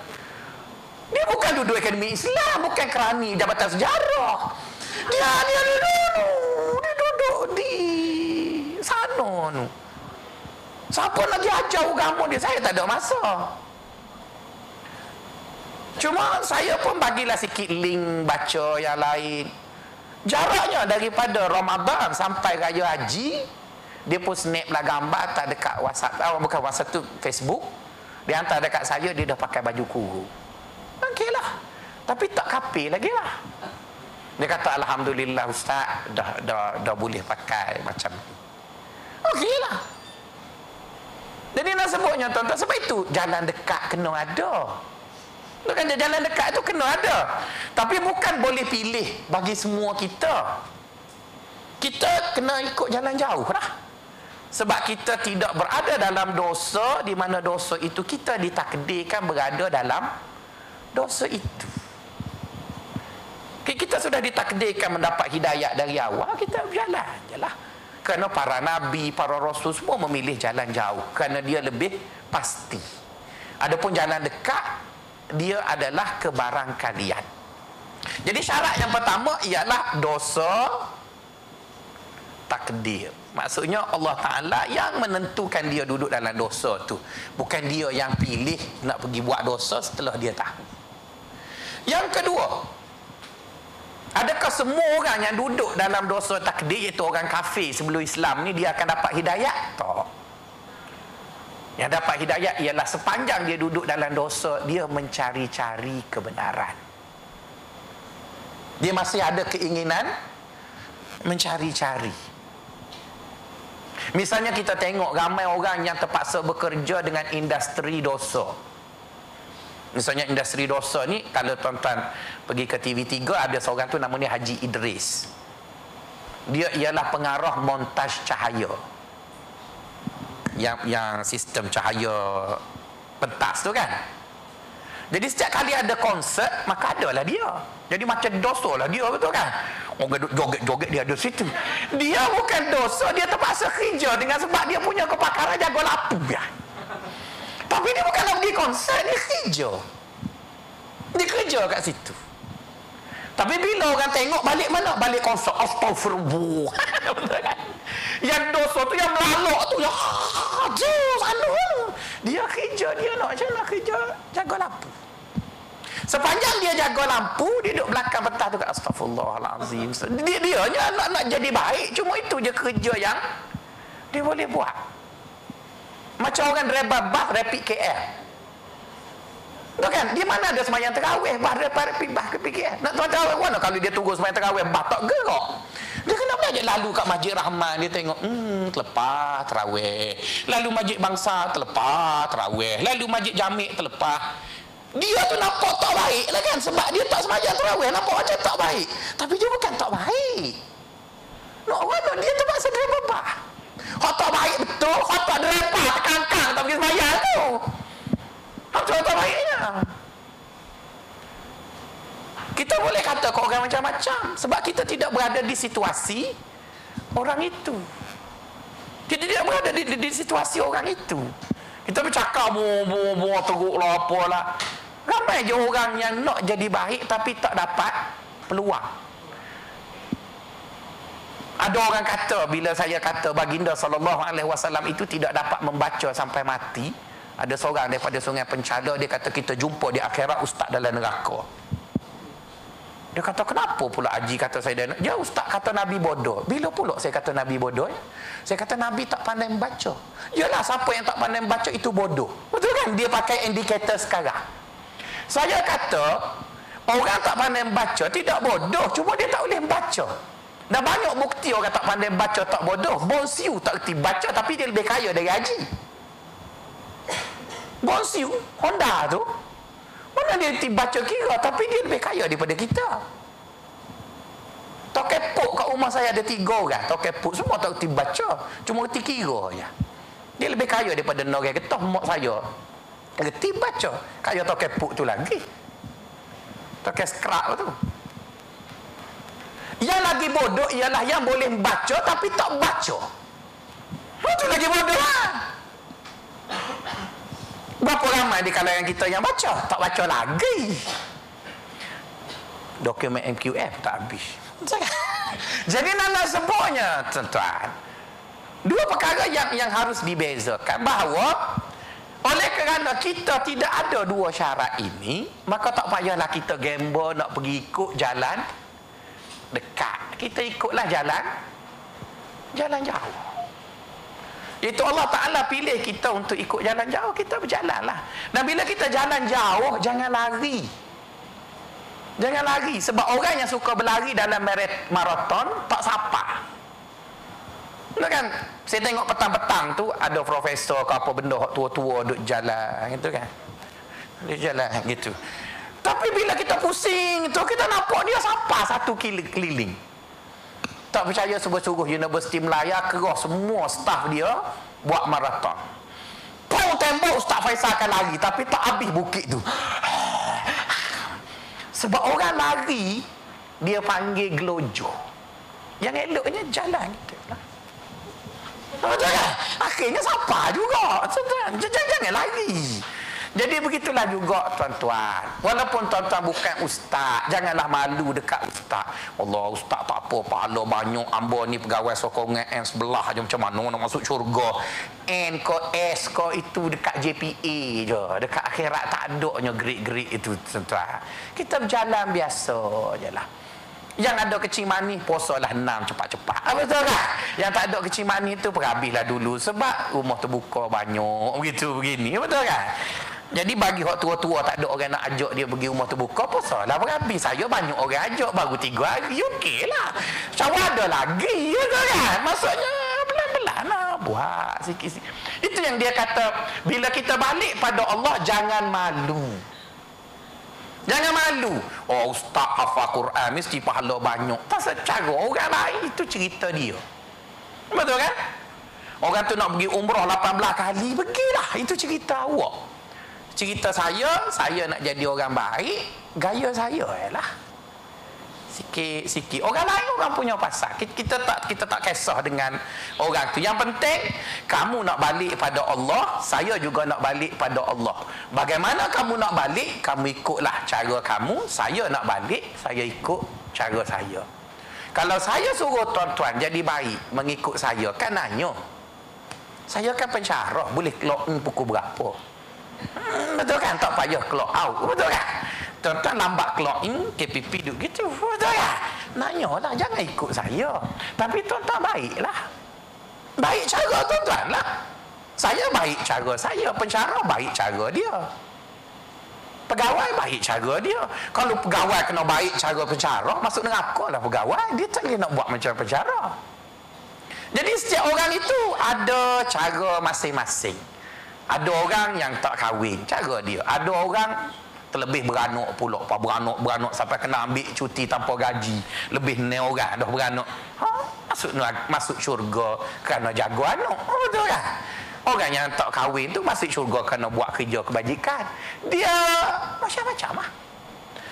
dia bukan duduk akademi Islam, bukan kerani jabatan sejarah. Dia dia duduk dia duduk di sana tu. Siapa nak diajar agama dia? Saya tak ada masa. Cuma saya pun bagilah sikit link baca yang lain. Jaraknya daripada Ramadan sampai Raya Haji, dia pun snap lah gambar tak dekat WhatsApp. Oh, bukan WhatsApp tu Facebook. Dia hantar dekat saya, dia dah pakai baju kuru. Okey lah. Tapi tak kapi lagi lah. Dia kata, Alhamdulillah Ustaz, dah, dah, dah boleh pakai macam Okey lah. Jadi nak sebutnya tuan-tuan, sebab itu jalan dekat kena ada. Bukan jalan dekat tu kena ada. Tapi bukan boleh pilih bagi semua kita. Kita kena ikut jalan jauh lah. Sebab kita tidak berada dalam dosa di mana dosa itu kita ditakdirkan berada dalam dosa itu. Kita sudah ditakdirkan mendapat hidayat dari awal, kita berjalan je lah. Kerana para nabi, para rasul semua memilih jalan jauh. Kerana dia lebih pasti. Adapun jalan dekat, dia adalah kebarangkalian. Jadi syarat yang pertama ialah dosa takdir. Maksudnya Allah Ta'ala yang menentukan dia duduk dalam dosa tu. Bukan dia yang pilih nak pergi buat dosa setelah dia tahu. Yang kedua, adakah semua orang yang duduk dalam dosa takdir iaitu orang kafir sebelum Islam ni dia akan dapat hidayat? Tak. Yang dapat hidayat ialah sepanjang dia duduk dalam dosa, dia mencari-cari kebenaran. Dia masih ada keinginan mencari-cari. Misalnya kita tengok ramai orang yang terpaksa bekerja dengan industri dosa. Misalnya industri dosa ni kalau tuan-tuan pergi ke TV3 ada seorang tu namanya Haji Idris. Dia ialah pengarah montaj cahaya yang yang sistem cahaya pentas tu kan Jadi setiap kali ada konsert, maka adalah dia. Jadi macam dosa lah dia, betul kan? Joget-joget dia ada situ. Dia bukan dosa, dia terpaksa kerja dengan sebab dia punya kepakaran jaga lapu ya. Tapi dia bukan nak pergi konsert, dia kerja. Dia kerja kat situ. Tapi bila orang tengok balik mana? Balik konsert. Astaghfirullah. betul kan? Yang dosa tu yang melalok tu. Ya, jauh sana. Dia kerja, dia nak macam nak kerja jaga lampu. Sepanjang dia jaga lampu, dia duduk belakang petah tu astagfirullahalazim. Dia dia hanya nak nak jadi baik, cuma itu je kerja yang dia boleh buat. Macam orang driver bus rapid KL. Tahu kan? Dia mana ada semayang terawih bah rapid bah ke KL. Nak tahu tahu mana kalau dia tunggu semayang terawih bah tak gerak. Dia kena belajar lalu kat Masjid Rahman dia tengok hmm terlepas terawih. Lalu Masjid Bangsa terlepas terawih. Lalu Masjid Jamik terlepas dia tu nampak tak baik lah kan sebab dia tak semayang terawih nampak macam tak baik tapi dia bukan tak baik nak mana dia terpaksa dia bebah kau tak baik betul kau tak derepah kangkang tak pergi semayang tu tak baiknya. Kita boleh kata kau orang macam-macam. Sebab kita tidak berada di situasi orang itu. Kita tidak berada di, di, di situasi orang itu. Kita bercakap buah-buah teruk lah apalah ramai je orang yang nak jadi baik tapi tak dapat peluang. Ada orang kata bila saya kata baginda sallallahu alaihi wasallam itu tidak dapat membaca sampai mati ada seorang daripada sungai pencala dia kata kita jumpa di akhirat ustaz dalam neraka. Dia kata kenapa pula Haji kata saya dia, ya ustaz kata Nabi bodoh. Bila pula saya kata Nabi bodoh saya kata Nabi tak pandai membaca. Yalah siapa yang tak pandai membaca itu bodoh. Betul kan? Dia pakai indikator sekarang. Saya kata orang tak pandai membaca tidak bodoh cuma dia tak boleh membaca. Dan banyak bukti orang tak pandai membaca tak bodoh. Bonsiu tak kerti baca tapi dia lebih kaya dari Haji Bonsiu Honda tu mana dia baca kira tapi dia lebih kaya daripada kita. Tokepuk kat rumah saya ada tiga orang. Tokepuk semua tak kerti baca. Cuma kerti kira je. Dia lebih kaya daripada orang ketah mak saya. Kerti baca. Kaya tokepuk tu lagi. Tokep skrak tu. Yang lagi bodoh ialah yang boleh baca tapi tak baca. Itu lagi bodoh lah. Berapa ramai di kalangan kita yang baca? Tak baca lagi. Dokumen MQF tak habis. Jadi nana sebutnya, tuan-tuan. Dua perkara yang yang harus dibezakan bahawa oleh kerana kita tidak ada dua syarat ini, maka tak payahlah kita gamble nak pergi ikut jalan dekat. Kita ikutlah jalan jalan jauh. Itu Allah Ta'ala pilih kita untuk ikut jalan jauh Kita berjalan lah. Dan bila kita jalan jauh Jangan lari. Jangan lari. Sebab orang yang suka berlari dalam maraton Tak sapa. Betul kan? Saya tengok petang-petang tu Ada profesor ke apa benda Tua-tua duduk jalan Gitu kan? Dia jalan gitu. Tapi bila kita pusing tu Kita nampak dia sapa satu keliling tak percaya suruh-suruh Universiti Melaya kerah semua staf dia buat maraton. Pau tembok Ustaz Faisal akan lari tapi tak habis bukit tu. Sebab orang lari dia panggil gelojo. Yang eloknya jalan kita lah. Akhirnya siapa juga. Jangan, jangan lari. Jadi begitulah juga tuan-tuan. Walaupun tuan-tuan bukan ustaz, janganlah malu dekat ustaz. Allah ustaz tak apa, pahala banyak. Amba ni pegawai sokongan N sebelah je macam mana nak masuk syurga. N ko S ko itu dekat JPA je. Dekat akhirat tak ada nya gerik-gerik itu tuan-tuan. Kita berjalan biasa je lah. Yang ada kecil manis Puasalah enam cepat-cepat Apa betul kan Yang tak ada kecil manis tu Perhabislah dulu Sebab rumah terbuka banyak Begitu begini Betul kan jadi bagi orang tua-tua tak ada orang nak ajak dia pergi rumah terbuka apa salah berhabis saya banyak orang ajak baru tiga hari okey lah. Cawa ada lagi ya kan? Maksudnya pelan-pelan lah buat sikit-sikit. Itu yang dia kata bila kita balik pada Allah jangan malu. Jangan malu. Oh ustaz hafal Quran mesti pahala banyak. Tak secara orang lain itu cerita dia. Betul kan? Orang tu nak pergi umrah 18 kali pergilah. Itu cerita awak cerita saya saya nak jadi orang baik gaya saya lah sikit-sikit orang lain orang punya pasal. Kita, kita tak kita tak kisah dengan orang tu. Yang penting kamu nak balik pada Allah saya juga nak balik pada Allah. Bagaimana kamu nak balik kamu ikutlah cara kamu. Saya nak balik saya ikut cara saya. Kalau saya suruh tuan-tuan jadi baik mengikut saya kan nanya. Saya kan pencara boleh keluar pukul berapa hmm, betul kan tak payah keluar out betul kan Tuan-tuan lambat clock in, KPP duduk gitu. Betul ya? Nanya lah, jangan ikut saya. Tapi tuan-tuan baiklah. Baik cara tuan-tuan lah. Saya baik cara saya, pencara baik cara dia. Pegawai baik cara dia. Kalau pegawai kena baik cara pencara, masuk neraka lah pegawai. Dia tak boleh nak buat macam pencara. Jadi setiap orang itu ada cara masing-masing. Ada orang yang tak kahwin, cara dia. Ada orang terlebih beranak pula. Apa beranak beranak sampai kena ambil cuti tanpa gaji. Lebih ni orang dah beranak. Ha? masuk masuk syurga kerana jaga anak. Oh, betul kan orang yang tak kahwin tu masuk syurga kerana buat kerja kebajikan. Dia macam-macam lah.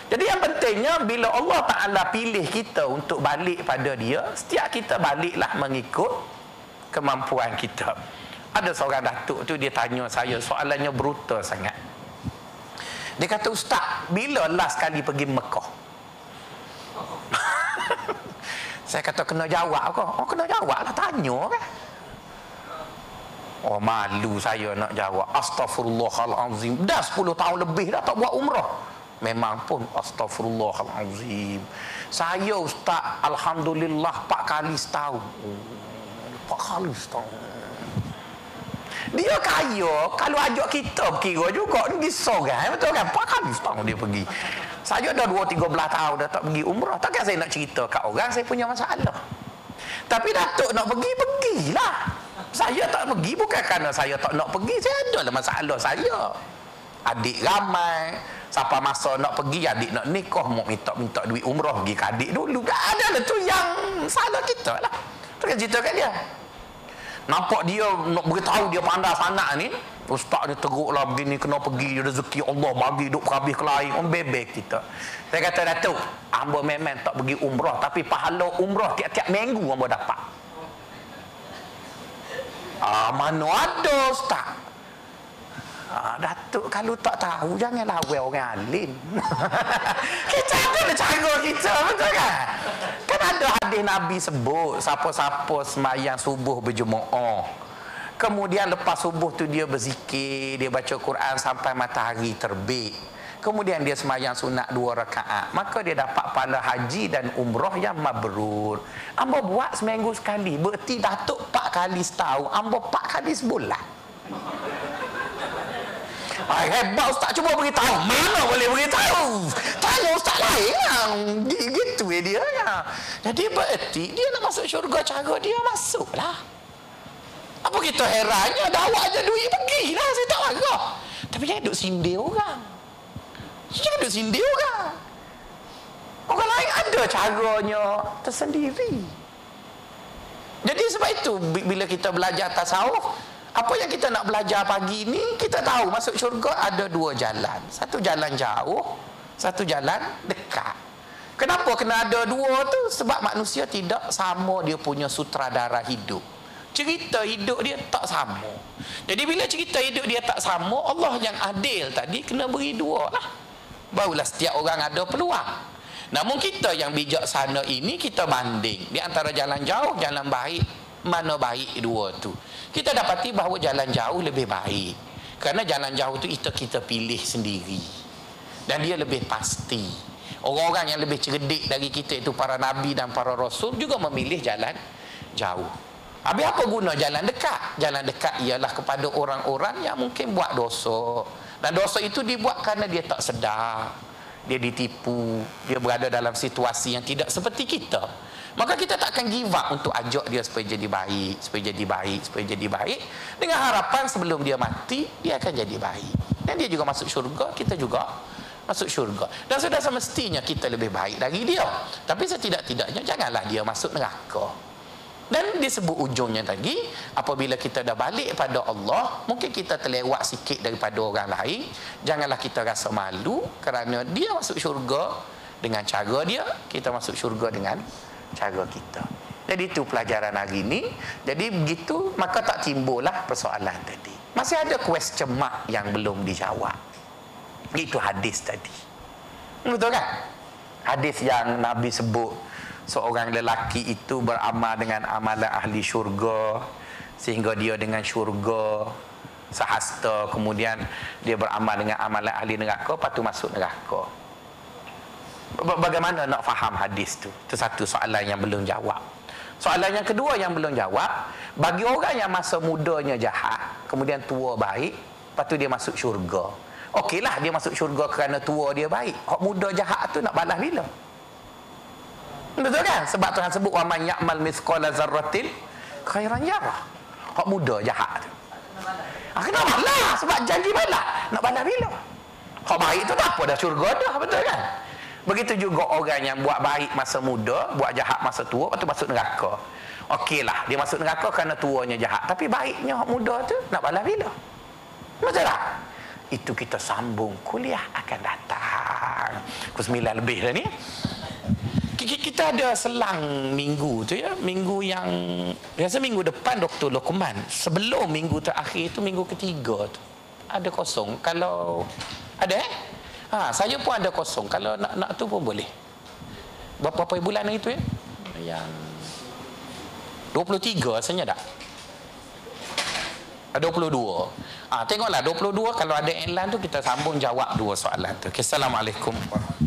Jadi yang pentingnya bila Allah Ta'ala pilih kita untuk balik pada dia setiap kita baliklah mengikut kemampuan kita ada seorang datuk tu dia tanya saya soalannya brutal sangat dia kata ustaz, bila last kali pergi Mekah? Saya kata kena jawab kau. Oh kena jawab lah tanya kan. Oh malu saya nak jawab. Astaghfirullahalazim. Dah 10 tahun lebih dah tak buat umrah. Memang pun astaghfirullahalazim. Saya ustaz alhamdulillah 4 kali setahun. Oh, 4 kali setahun. Dia kaya kalau ajak kita kira juga ni disorang betul kan? Pak kali setahun dia pergi. Saya dah 2 3 belah tahun dah tak pergi umrah. Takkan saya nak cerita kat orang saya punya masalah. Tapi Datuk nak pergi, pergilah. Saya tak pergi bukan kerana saya tak nak pergi. Saya ada lah masalah saya. Adik ramai. Siapa masa nak pergi, adik nak nikah. Mau minta-minta duit umrah pergi ke adik dulu. Ada lah tu yang salah kita lah. Kan cerita kat dia. Nampak dia nak beritahu dia pandai sangat ni. Ustaz ni teruk lah begini kena pergi rezeki Allah bagi duk habis ke lain. Om bebek kita. Saya kata Datuk, hamba memang tak pergi umrah tapi pahala umrah tiap-tiap minggu hamba dapat. Ah, mana ada Ustaz? Ah, Datuk kalau tak tahu jangan lawan orang alim. kita ada cara kita betul kan? Kan ada hadis Nabi sebut siapa-siapa semayang subuh berjemaah. Kemudian lepas subuh tu dia berzikir, dia baca Quran sampai matahari terbit. Kemudian dia semayang sunat dua rakaat. Maka dia dapat pahala haji dan umrah yang mabrur. Amba buat seminggu sekali. Berarti Datuk empat kali setahun. Amba empat kali sebulan. Ay, hebat ustaz cuba beritahu. Mana boleh beritahu? Tanya ustaz lain gitu ya dia ya. Jadi berarti dia nak masuk syurga cara dia masuklah. Apa kita herannya dakwah aja duit pergilah saya tak marah. Tapi jangan duduk sindir orang. Jangan duduk sindir orang. Orang lain ada caranya tersendiri. Jadi sebab itu bila kita belajar tasawuf apa yang kita nak belajar pagi ni kita tahu masuk syurga ada dua jalan. Satu jalan jauh satu jalan dekat. Kenapa? Kena ada dua tu? Sebab manusia tidak sama dia punya sutradara hidup. Cerita hidup dia tak sama. Jadi bila cerita hidup dia tak sama Allah yang adil tadi kena beri dua lah. Barulah setiap orang ada peluang. Namun kita yang bijaksana ini kita banding. Di antara jalan jauh jalan baik mana baik dua tu. Kita dapati bahawa jalan jauh lebih baik. Kerana jalan jauh tu kita kita pilih sendiri. Dan dia lebih pasti. Orang-orang yang lebih cerdik dari kita itu para nabi dan para rasul juga memilih jalan jauh. Habis apa guna jalan dekat? Jalan dekat ialah kepada orang-orang yang mungkin buat dosa. Dan dosa itu dibuat kerana dia tak sedar. Dia ditipu. Dia berada dalam situasi yang tidak seperti kita maka kita tak akan give up untuk ajak dia supaya jadi baik supaya jadi baik supaya jadi baik. Dengan harapan sebelum dia mati dia akan jadi baik. Dan dia juga masuk syurga kita juga masuk syurga. Dan sudah semestinya kita lebih baik dari dia. Tapi setidak-tidaknya janganlah dia masuk neraka. Dan disebut ujungnya lagi apabila kita dah balik pada Allah mungkin kita terlewat sikit daripada orang lain. Janganlah kita rasa malu kerana dia masuk syurga dengan cara dia kita masuk syurga dengan cara kita. Jadi itu pelajaran hari ini jadi begitu maka tak timbullah persoalan tadi. Masih ada question mark yang belum dijawab. Itu hadis tadi. Betul kan? Hadis yang Nabi sebut seorang lelaki itu beramal dengan amalan ahli syurga sehingga dia dengan syurga sehasta. Kemudian dia beramal dengan amalan ahli neraka lepas tu masuk neraka bagaimana nak faham hadis tu itu satu soalan yang belum jawab soalan yang kedua yang belum jawab bagi orang yang masa mudanya jahat kemudian tua baik lepas tu dia masuk syurga okeylah dia masuk syurga kerana tua dia baik hak muda jahat tu nak balas bila Betul kan? Sebab Tuhan sebut wa man ya'mal mithqala zarratin khairan yarah. Hak muda jahat tu. Ah kena balas sebab janji balas. Nak balas bila? Hak baik tu tak apa dah syurga dah, betul kan? Begitu juga orang yang buat baik masa muda, buat jahat masa tua, lepas tu masuk neraka. Okeylah, dia masuk neraka kerana tuanya jahat. Tapi baiknya hak muda tu nak balas bila? Betul tak? Itu kita sambung kuliah akan datang. 9 lebih dah ni kita ada selang minggu tu ya minggu yang biasa minggu depan Dr. Lokman sebelum minggu terakhir itu minggu ketiga tu ada kosong kalau ada eh ha, saya pun ada kosong. Kalau nak nak tu pun boleh. Berapa berapa bulan itu ya? Yang 23 rasanya tak? 22 ah ha, tengoklah 22 kalau ada iklan tu kita sambung jawab dua soalan tu. Okay, Assalamualaikum. warahmatullahi